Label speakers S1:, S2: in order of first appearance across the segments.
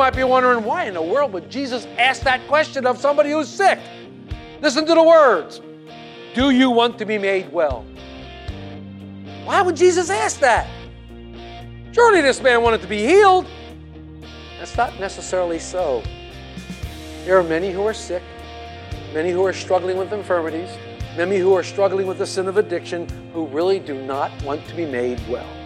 S1: Might be wondering why in the world would Jesus ask that question of somebody who's sick? Listen to the words Do you want to be made well? Why would Jesus ask that? Surely this man wanted to be healed. That's not necessarily so. There are many who are sick, many who are struggling with infirmities, many who are struggling with the sin of addiction who really do not want to be made well.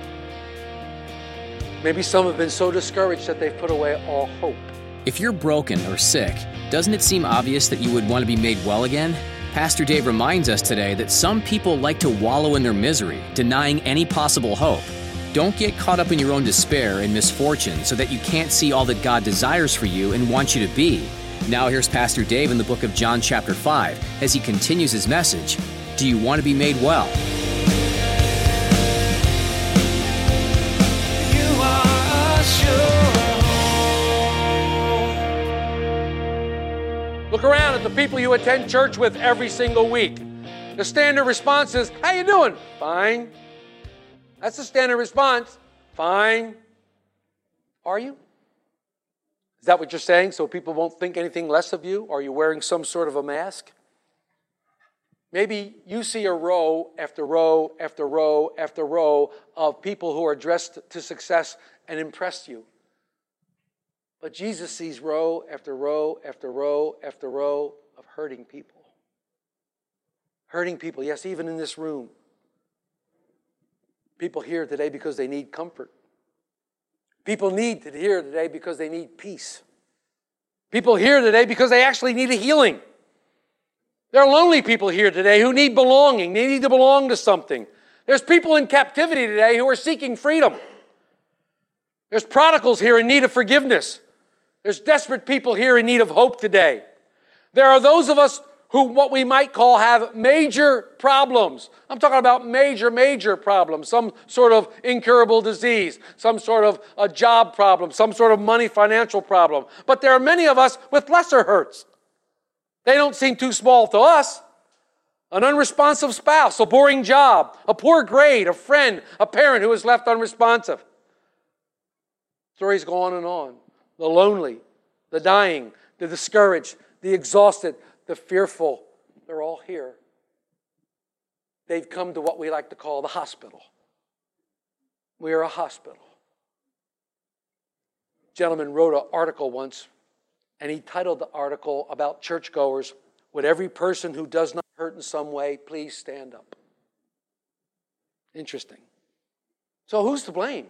S1: Maybe some have been so discouraged that they've put away all hope.
S2: If you're broken or sick, doesn't it seem obvious that you would want to be made well again? Pastor Dave reminds us today that some people like to wallow in their misery, denying any possible hope. Don't get caught up in your own despair and misfortune so that you can't see all that God desires for you and wants you to be. Now, here's Pastor Dave in the book of John, chapter 5, as he continues his message Do you want to be made well?
S1: Look around at the people you attend church with every single week. The standard response is, "How you doing?" "Fine." That's the standard response. "Fine." Are you? Is that what you're saying so people won't think anything less of you? Are you wearing some sort of a mask? Maybe you see a row after row after row after row of people who are dressed to success and impress you. But Jesus sees row after row after row after row of hurting people. Hurting people, yes, even in this room. People here today because they need comfort. People need to hear today because they need peace. People here today because they actually need a healing. There are lonely people here today who need belonging. They need to belong to something. There's people in captivity today who are seeking freedom. There's prodigals here in need of forgiveness. There's desperate people here in need of hope today. There are those of us who, what we might call, have major problems. I'm talking about major, major problems. Some sort of incurable disease, some sort of a job problem, some sort of money financial problem. But there are many of us with lesser hurts. They don't seem too small to us. An unresponsive spouse, a boring job, a poor grade, a friend, a parent who is left unresponsive. Stories go on and on. The lonely, the dying, the discouraged, the exhausted, the fearful, they're all here. They've come to what we like to call the hospital. We are a hospital. A gentleman wrote an article once, and he titled the article about churchgoers Would every person who does not hurt in some way please stand up? Interesting. So, who's to blame?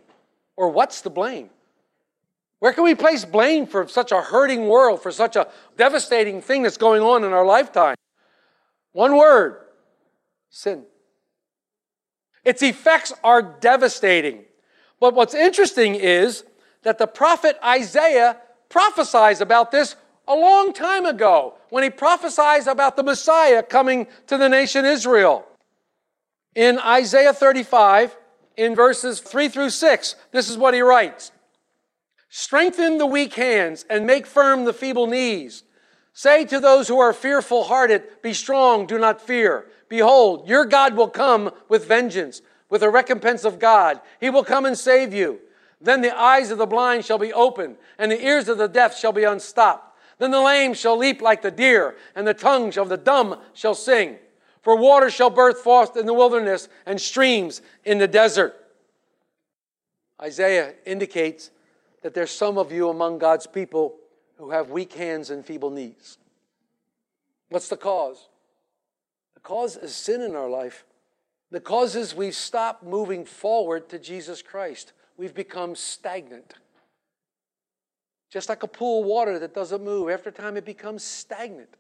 S1: Or what's to blame? Where can we place blame for such a hurting world, for such a devastating thing that's going on in our lifetime? One word sin. Its effects are devastating. But what's interesting is that the prophet Isaiah prophesies about this a long time ago when he prophesies about the Messiah coming to the nation Israel. In Isaiah 35, in verses 3 through 6, this is what he writes Strengthen the weak hands and make firm the feeble knees. Say to those who are fearful hearted, Be strong, do not fear. Behold, your God will come with vengeance, with a recompense of God. He will come and save you. Then the eyes of the blind shall be opened, and the ears of the deaf shall be unstopped. Then the lame shall leap like the deer, and the tongues of the dumb shall sing. For water shall burst forth in the wilderness, and streams in the desert. Isaiah indicates that there's some of you among God's people who have weak hands and feeble knees. What's the cause? The cause is sin in our life. The cause is we've stopped moving forward to Jesus Christ. We've become stagnant. Just like a pool of water that doesn't move, after time it becomes stagnant.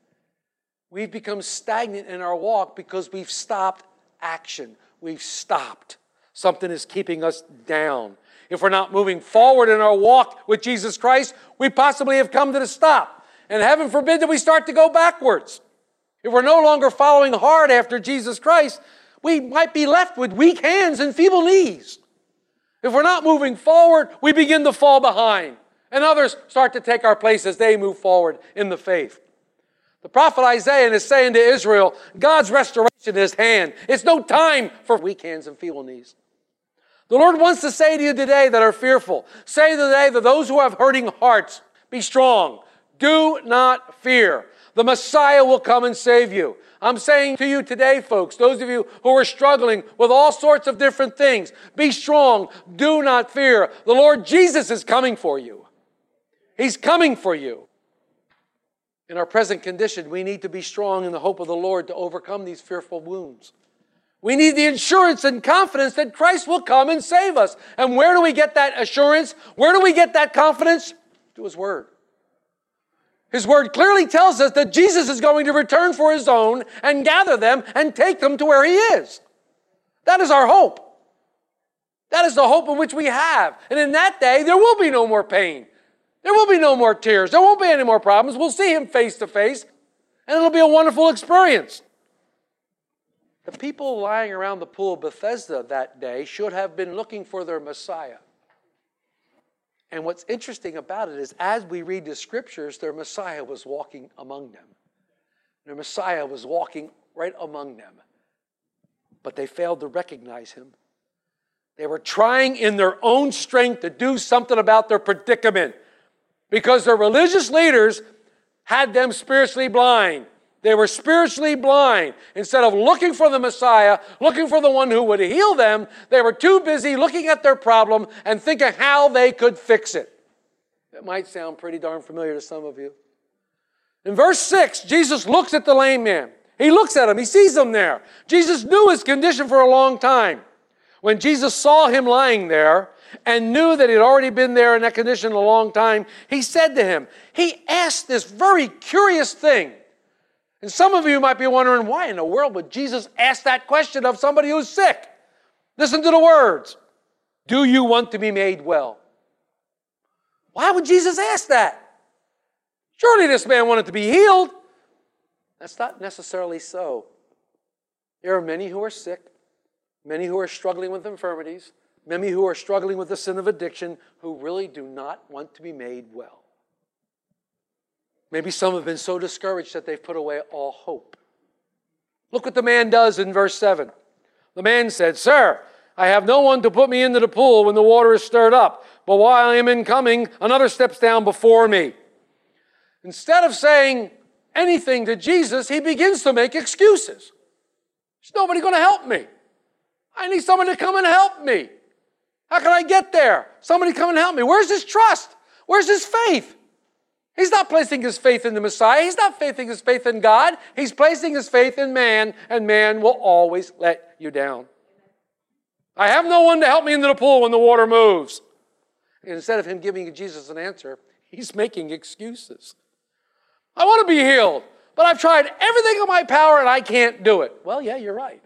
S1: We've become stagnant in our walk because we've stopped action. We've stopped. Something is keeping us down. If we're not moving forward in our walk with Jesus Christ, we possibly have come to the stop. And heaven forbid that we start to go backwards. If we're no longer following hard after Jesus Christ, we might be left with weak hands and feeble knees. If we're not moving forward, we begin to fall behind. And others start to take our place as they move forward in the faith. The prophet Isaiah is saying to Israel, God's restoration is hand. It's no time for weak hands and feeble knees. The Lord wants to say to you today that are fearful, say today that those who have hurting hearts, be strong. Do not fear. The Messiah will come and save you. I'm saying to you today, folks, those of you who are struggling with all sorts of different things, be strong. Do not fear. The Lord Jesus is coming for you. He's coming for you. In our present condition, we need to be strong in the hope of the Lord to overcome these fearful wounds. We need the assurance and confidence that Christ will come and save us. And where do we get that assurance? Where do we get that confidence? To His Word. His Word clearly tells us that Jesus is going to return for His own and gather them and take them to where He is. That is our hope. That is the hope in which we have. And in that day, there will be no more pain. There will be no more tears. There won't be any more problems. We'll see Him face to face, and it'll be a wonderful experience. The people lying around the pool of Bethesda that day should have been looking for their Messiah. And what's interesting about it is, as we read the scriptures, their Messiah was walking among them. Their Messiah was walking right among them. But they failed to recognize him. They were trying in their own strength to do something about their predicament because their religious leaders had them spiritually blind. They were spiritually blind. Instead of looking for the Messiah, looking for the one who would heal them, they were too busy looking at their problem and thinking how they could fix it. That might sound pretty darn familiar to some of you. In verse 6, Jesus looks at the lame man. He looks at him, he sees him there. Jesus knew his condition for a long time. When Jesus saw him lying there and knew that he'd already been there in that condition a long time, he said to him, He asked this very curious thing. And some of you might be wondering, why in the world would Jesus ask that question of somebody who's sick? Listen to the words Do you want to be made well? Why would Jesus ask that? Surely this man wanted to be healed. That's not necessarily so. There are many who are sick, many who are struggling with infirmities, many who are struggling with the sin of addiction who really do not want to be made well. Maybe some have been so discouraged that they've put away all hope. Look what the man does in verse 7. The man said, Sir, I have no one to put me into the pool when the water is stirred up, but while I am in coming, another steps down before me. Instead of saying anything to Jesus, he begins to make excuses. There's nobody going to help me. I need someone to come and help me. How can I get there? Somebody come and help me. Where's his trust? Where's his faith? He's not placing his faith in the Messiah. He's not placing his faith in God. He's placing his faith in man, and man will always let you down. I have no one to help me into the pool when the water moves. And instead of him giving Jesus an answer, he's making excuses. I want to be healed, but I've tried everything in my power and I can't do it. Well, yeah, you're right.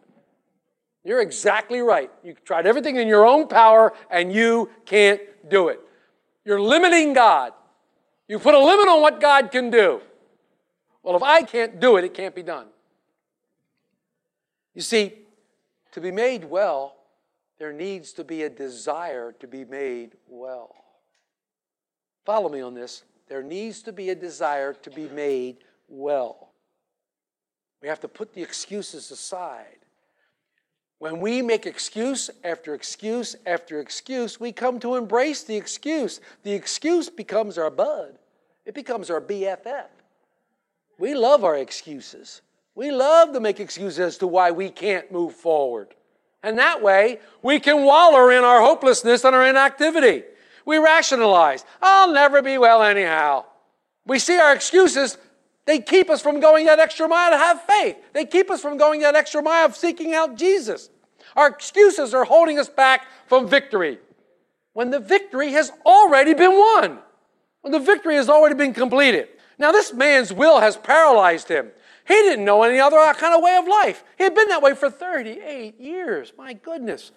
S1: You're exactly right. You've tried everything in your own power and you can't do it. You're limiting God. You put a limit on what God can do. Well, if I can't do it, it can't be done. You see, to be made well, there needs to be a desire to be made well. Follow me on this. There needs to be a desire to be made well. We have to put the excuses aside. When we make excuse after excuse after excuse, we come to embrace the excuse. The excuse becomes our bud, it becomes our BFF. We love our excuses. We love to make excuses as to why we can't move forward. And that way, we can waller in our hopelessness and our inactivity. We rationalize, I'll never be well anyhow. We see our excuses, they keep us from going that extra mile to have faith. They keep us from going that extra mile of seeking out Jesus. Our excuses are holding us back from victory when the victory has already been won, when the victory has already been completed. Now, this man's will has paralyzed him. He didn't know any other kind of way of life. He had been that way for 38 years. My goodness.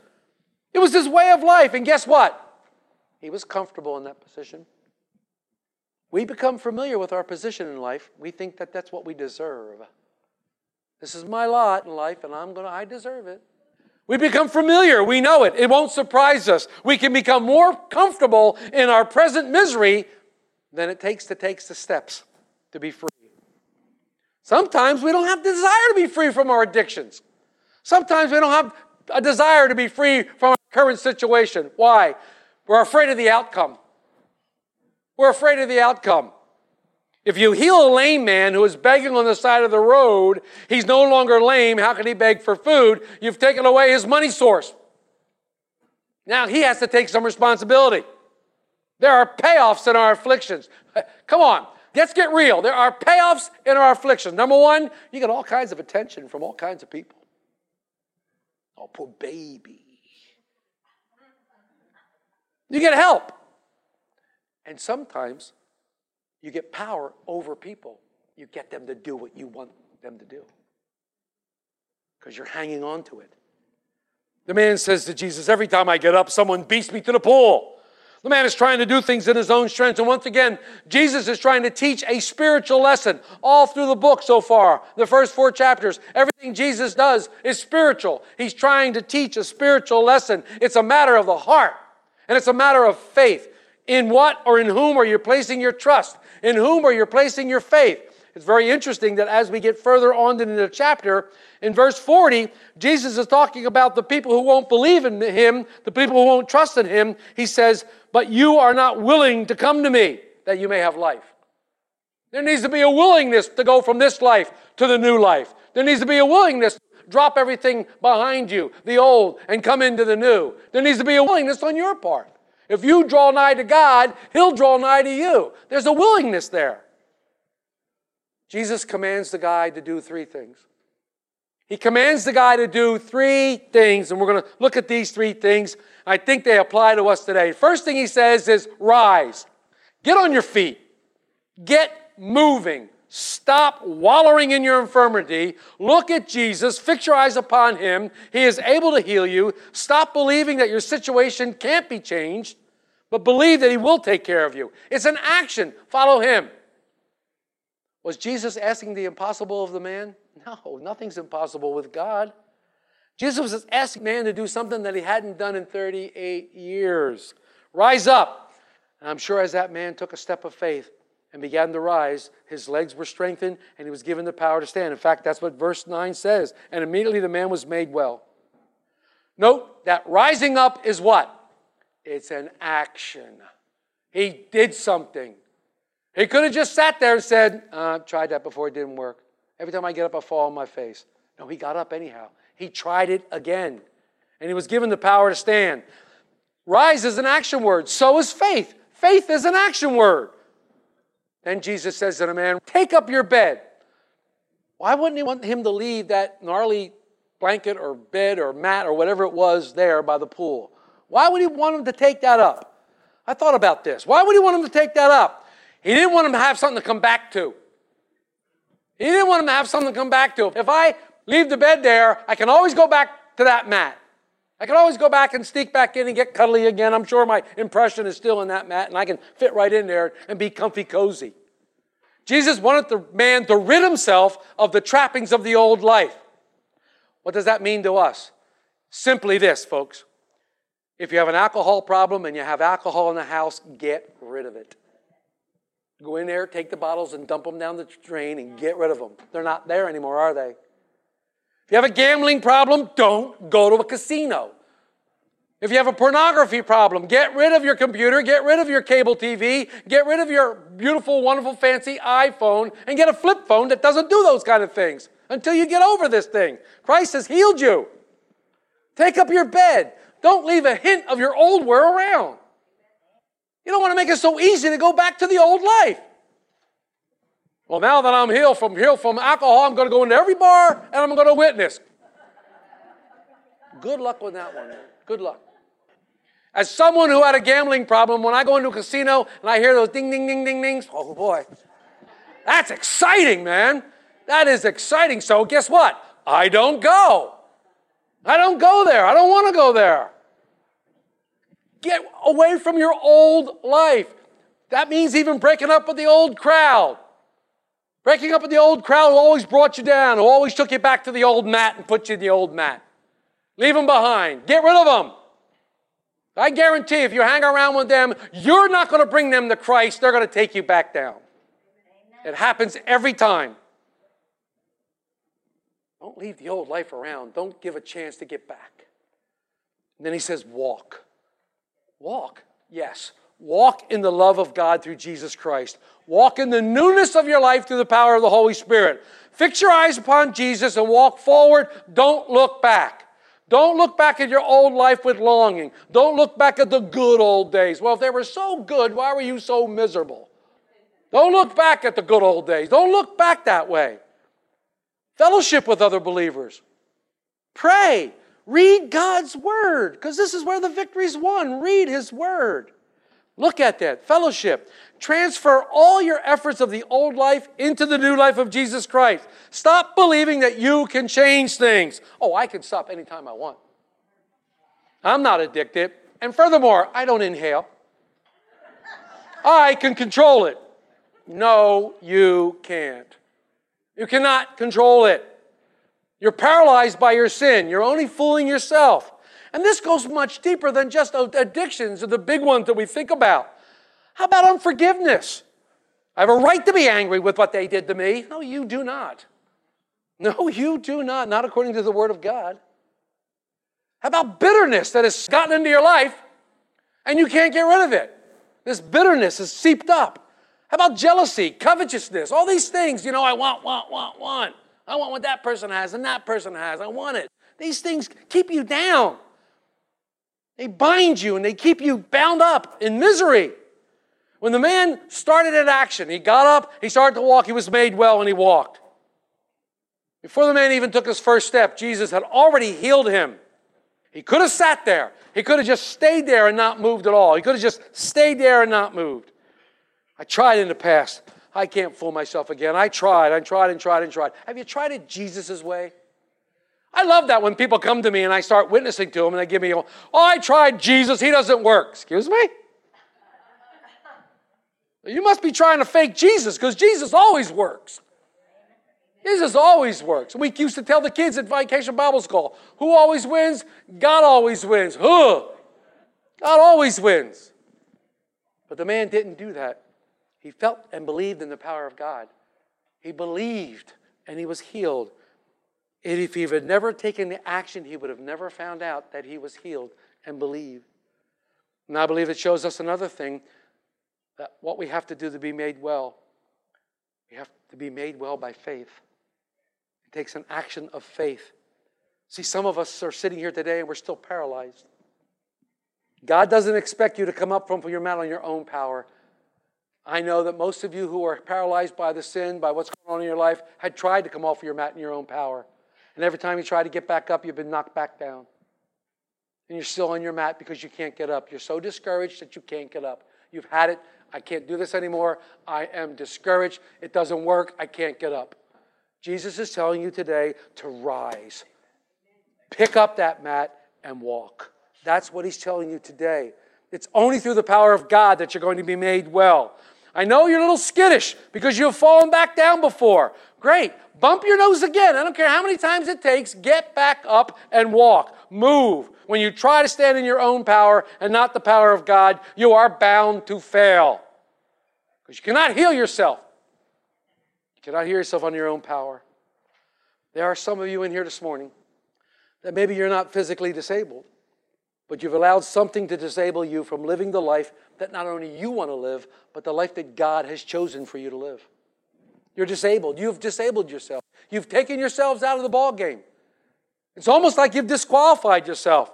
S1: It was his way of life. And guess what? He was comfortable in that position. We become familiar with our position in life. We think that that's what we deserve. This is my lot in life, and I'm to, I deserve it. We become familiar. We know it. It won't surprise us. We can become more comfortable in our present misery than it takes to take the steps to be free. Sometimes we don't have desire to be free from our addictions. Sometimes we don't have a desire to be free from our current situation. Why? We're afraid of the outcome. We're afraid of the outcome. If you heal a lame man who is begging on the side of the road, he's no longer lame. How can he beg for food? You've taken away his money source. Now he has to take some responsibility. There are payoffs in our afflictions. Come on, let's get real. There are payoffs in our afflictions. Number one, you get all kinds of attention from all kinds of people. Oh, poor baby. You get help. And sometimes you get power over people. You get them to do what you want them to do because you're hanging on to it. The man says to Jesus, Every time I get up, someone beats me to the pool. The man is trying to do things in his own strength. And once again, Jesus is trying to teach a spiritual lesson all through the book so far. The first four chapters, everything Jesus does is spiritual. He's trying to teach a spiritual lesson. It's a matter of the heart, and it's a matter of faith. In what or in whom are you placing your trust? In whom are you placing your faith? It's very interesting that as we get further on into the chapter, in verse 40, Jesus is talking about the people who won't believe in him, the people who won't trust in him. He says, But you are not willing to come to me that you may have life. There needs to be a willingness to go from this life to the new life. There needs to be a willingness to drop everything behind you, the old, and come into the new. There needs to be a willingness on your part. If you draw nigh to God, He'll draw nigh to you. There's a willingness there. Jesus commands the guy to do three things. He commands the guy to do three things, and we're going to look at these three things. I think they apply to us today. First thing he says is rise, get on your feet, get moving. Stop wallowing in your infirmity. Look at Jesus. Fix your eyes upon him. He is able to heal you. Stop believing that your situation can't be changed, but believe that he will take care of you. It's an action. Follow him. Was Jesus asking the impossible of the man? No, nothing's impossible with God. Jesus was asking man to do something that he hadn't done in 38 years. Rise up. And I'm sure as that man took a step of faith and began to rise, his legs were strengthened and he was given the power to stand. In fact, that's what verse 9 says. And immediately the man was made well. Note that rising up is what? It's an action. He did something. He could have just sat there and said, uh, tried that before, it didn't work. Every time I get up, I fall on my face. No, he got up anyhow. He tried it again. And he was given the power to stand. Rise is an action word. So is faith. Faith is an action word. Then Jesus says to the man, Take up your bed. Why wouldn't he want him to leave that gnarly blanket or bed or mat or whatever it was there by the pool? Why would he want him to take that up? I thought about this. Why would he want him to take that up? He didn't want him to have something to come back to. He didn't want him to have something to come back to. If I leave the bed there, I can always go back to that mat. I can always go back and sneak back in and get cuddly again. I'm sure my impression is still in that mat and I can fit right in there and be comfy cozy. Jesus wanted the man to rid himself of the trappings of the old life. What does that mean to us? Simply this, folks. If you have an alcohol problem and you have alcohol in the house, get rid of it. Go in there, take the bottles, and dump them down the drain and get rid of them. They're not there anymore, are they? If you have a gambling problem, don't go to a casino. If you have a pornography problem, get rid of your computer, get rid of your cable TV, get rid of your beautiful, wonderful, fancy iPhone, and get a flip phone that doesn't do those kind of things until you get over this thing. Christ has healed you. Take up your bed. Don't leave a hint of your old wear around. You don't want to make it so easy to go back to the old life. Well, now that I'm healed from healed from alcohol, I'm going to go into every bar and I'm going to witness. Good luck with that one. Good luck. As someone who had a gambling problem, when I go into a casino and I hear those ding, ding, ding, ding, dings, oh boy, that's exciting, man. That is exciting. So, guess what? I don't go. I don't go there. I don't want to go there. Get away from your old life. That means even breaking up with the old crowd. Breaking up with the old crowd who always brought you down, who always took you back to the old mat and put you in the old mat. Leave them behind. Get rid of them. I guarantee if you hang around with them, you're not going to bring them to Christ. They're going to take you back down. It happens every time. Don't leave the old life around. Don't give a chance to get back. And then he says, walk. Walk. Yes. Walk in the love of God through Jesus Christ. Walk in the newness of your life through the power of the Holy Spirit. Fix your eyes upon Jesus and walk forward. Don't look back. Don't look back at your old life with longing. Don't look back at the good old days. Well, if they were so good, why were you so miserable? Don't look back at the good old days. Don't look back that way. Fellowship with other believers. Pray. Read God's Word, because this is where the victory's won. Read His Word. Look at that. Fellowship. Transfer all your efforts of the old life into the new life of Jesus Christ. Stop believing that you can change things. Oh, I can stop anytime I want. I'm not addicted. And furthermore, I don't inhale. I can control it. No, you can't. You cannot control it. You're paralyzed by your sin. You're only fooling yourself. And this goes much deeper than just addictions or the big ones that we think about. How about unforgiveness? I have a right to be angry with what they did to me. No, you do not. No, you do not, not according to the Word of God. How about bitterness that has gotten into your life and you can't get rid of it? This bitterness is seeped up. How about jealousy, covetousness, all these things? You know, I want, want, want, want. I want what that person has and that person has. I want it. These things keep you down. They bind you and they keep you bound up in misery. When the man started in action, he got up, he started to walk, he was made well, and he walked. Before the man even took his first step, Jesus had already healed him. He could have sat there. He could have just stayed there and not moved at all. He could have just stayed there and not moved. I tried in the past. I can't fool myself again. I tried, I tried and tried and tried. Have you tried it Jesus' way? I love that when people come to me and I start witnessing to them and they give me, oh, I tried Jesus, he doesn't work. Excuse me? You must be trying to fake Jesus because Jesus always works. Jesus always works. We used to tell the kids at Vacation Bible School who always wins? God always wins. Huh? God always wins. But the man didn't do that. He felt and believed in the power of God. He believed and he was healed. And if he had never taken the action, he would have never found out that he was healed and believed. And I believe it shows us another thing that what we have to do to be made well, we have to be made well by faith. It takes an action of faith. See, some of us are sitting here today and we're still paralyzed. God doesn't expect you to come up from your mat on your own power. I know that most of you who are paralyzed by the sin, by what's going on in your life, had tried to come off your mat in your own power. And every time you try to get back up, you've been knocked back down. And you're still on your mat because you can't get up. You're so discouraged that you can't get up. You've had it. I can't do this anymore. I am discouraged. It doesn't work. I can't get up. Jesus is telling you today to rise. Pick up that mat and walk. That's what he's telling you today. It's only through the power of God that you're going to be made well. I know you're a little skittish because you've fallen back down before. Great. Bump your nose again. I don't care how many times it takes. Get back up and walk. Move. When you try to stand in your own power and not the power of God, you are bound to fail. Because you cannot heal yourself. You cannot heal yourself on your own power. There are some of you in here this morning that maybe you're not physically disabled, but you've allowed something to disable you from living the life that not only you want to live, but the life that God has chosen for you to live. You're disabled. You've disabled yourself. You've taken yourselves out of the ball game. It's almost like you've disqualified yourself.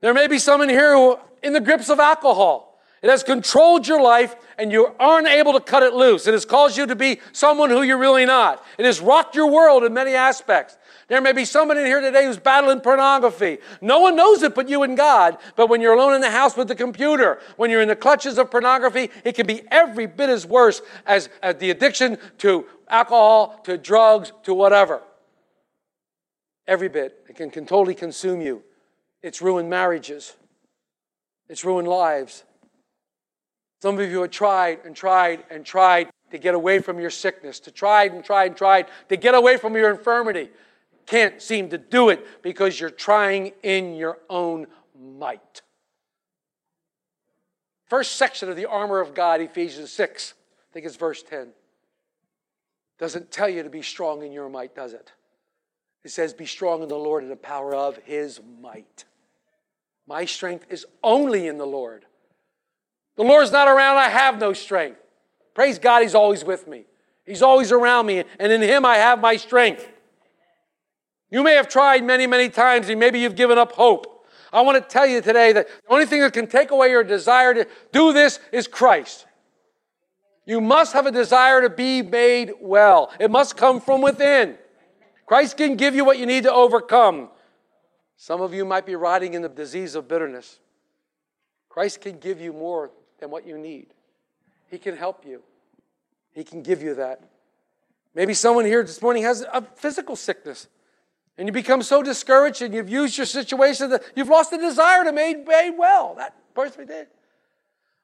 S1: There may be some in here who in the grips of alcohol. It has controlled your life and you aren't able to cut it loose. It has caused you to be someone who you're really not. It has rocked your world in many aspects. There may be someone in here today who's battling pornography. No one knows it but you and God. But when you're alone in the house with the computer, when you're in the clutches of pornography, it can be every bit as worse as, as the addiction to alcohol, to drugs, to whatever. Every bit. It can, can totally consume you. It's ruined marriages, it's ruined lives. Some of you have tried and tried and tried to get away from your sickness, to tried and tried and tried to get away from your infirmity. Can't seem to do it because you're trying in your own might. First section of the armor of God, Ephesians 6, I think it's verse 10. Doesn't tell you to be strong in your might, does it? It says, Be strong in the Lord and the power of his might. My strength is only in the Lord. The Lord's not around, I have no strength. Praise God, He's always with me. He's always around me, and in Him I have my strength. You may have tried many, many times, and maybe you've given up hope. I want to tell you today that the only thing that can take away your desire to do this is Christ. You must have a desire to be made well, it must come from within. Christ can give you what you need to overcome. Some of you might be riding in the disease of bitterness. Christ can give you more than what you need. He can help you. He can give you that. Maybe someone here this morning has a physical sickness and you become so discouraged and you've used your situation that you've lost the desire to be made well. That person did.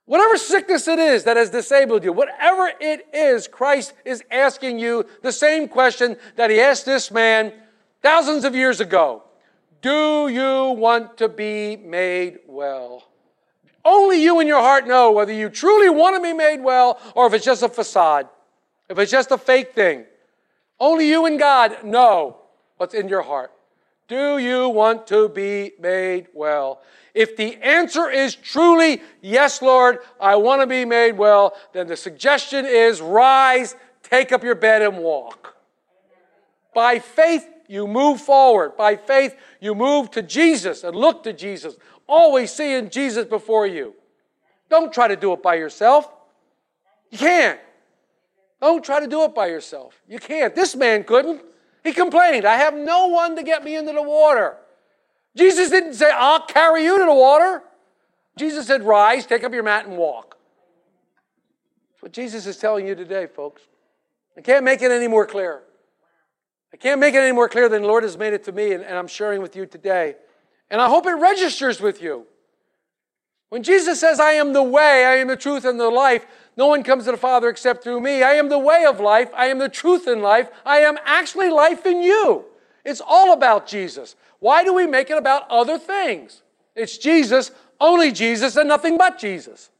S1: Whatever sickness it is that has disabled you, whatever it is, Christ is asking you the same question that he asked this man thousands of years ago Do you want to be made well? Only you in your heart know whether you truly want to be made well or if it's just a facade, if it's just a fake thing. Only you and God know what's in your heart. Do you want to be made well? If the answer is truly, yes, Lord, I want to be made well, then the suggestion is rise, take up your bed, and walk. By faith, you move forward. By faith, you move to Jesus and look to Jesus. Always seeing Jesus before you. Don't try to do it by yourself. You can't. Don't try to do it by yourself. You can't. This man couldn't. He complained, I have no one to get me into the water. Jesus didn't say, I'll carry you to the water. Jesus said, Rise, take up your mat, and walk. That's what Jesus is telling you today, folks. I can't make it any more clear. I can't make it any more clear than the Lord has made it to me, and, and I'm sharing with you today. And I hope it registers with you. When Jesus says, I am the way, I am the truth, and the life, no one comes to the Father except through me. I am the way of life, I am the truth in life, I am actually life in you. It's all about Jesus. Why do we make it about other things? It's Jesus, only Jesus, and nothing but Jesus.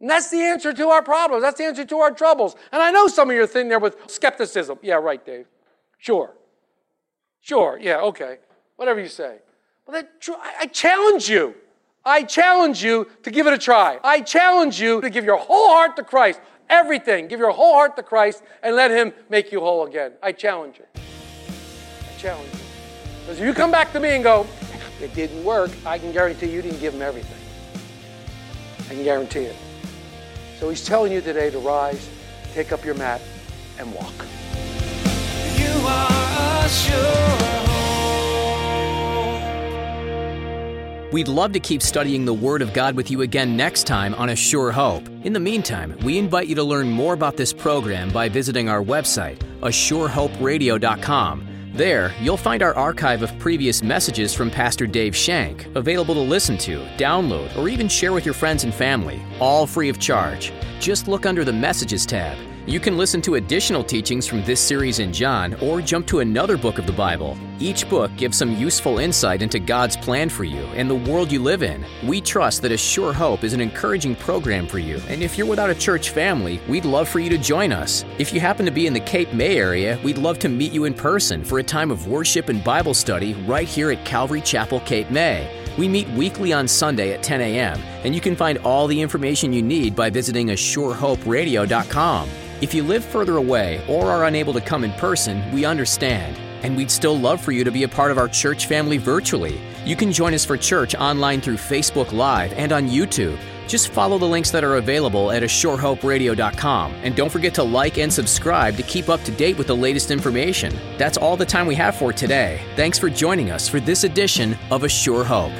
S1: And that's the answer to our problems. That's the answer to our troubles. And I know some of you are thinking there with skepticism. Yeah, right, Dave. Sure. Sure. Yeah, okay. Whatever you say. Well, I challenge you. I challenge you to give it a try. I challenge you to give your whole heart to Christ. Everything. Give your whole heart to Christ and let Him make you whole again. I challenge you. I challenge you. Because if you come back to me and go, it didn't work, I can guarantee you didn't give Him everything. I can guarantee it. So He's telling you today to rise, take up your mat, and walk.
S3: You are a
S2: We'd love to keep studying the Word of God with you again next time on A Sure Hope. In the meantime, we invite you to learn more about this program by visiting our website, ASureHopeRadio.com. There, you'll find our archive of previous messages from Pastor Dave Shank, available to listen to, download, or even share with your friends and family, all free of charge. Just look under the Messages tab. You can listen to additional teachings from this series in John or jump to another book of the Bible. Each book gives some useful insight into God's plan for you and the world you live in. We trust that A Sure Hope is an encouraging program for you, and if you're without a church family, we'd love for you to join us. If you happen to be in the Cape May area, we'd love to meet you in person for a time of worship and Bible study right here at Calvary Chapel, Cape May. We meet weekly on Sunday at 10 a.m., and you can find all the information you need by visiting ASureHopeRadio.com. If you live further away or are unable to come in person, we understand. And we'd still love for you to be a part of our church family virtually. You can join us for church online through Facebook Live and on YouTube. Just follow the links that are available at ASureHopeRadio.com and don't forget to like and subscribe to keep up to date with the latest information. That's all the time we have for today. Thanks for joining us for this edition of A Sure Hope.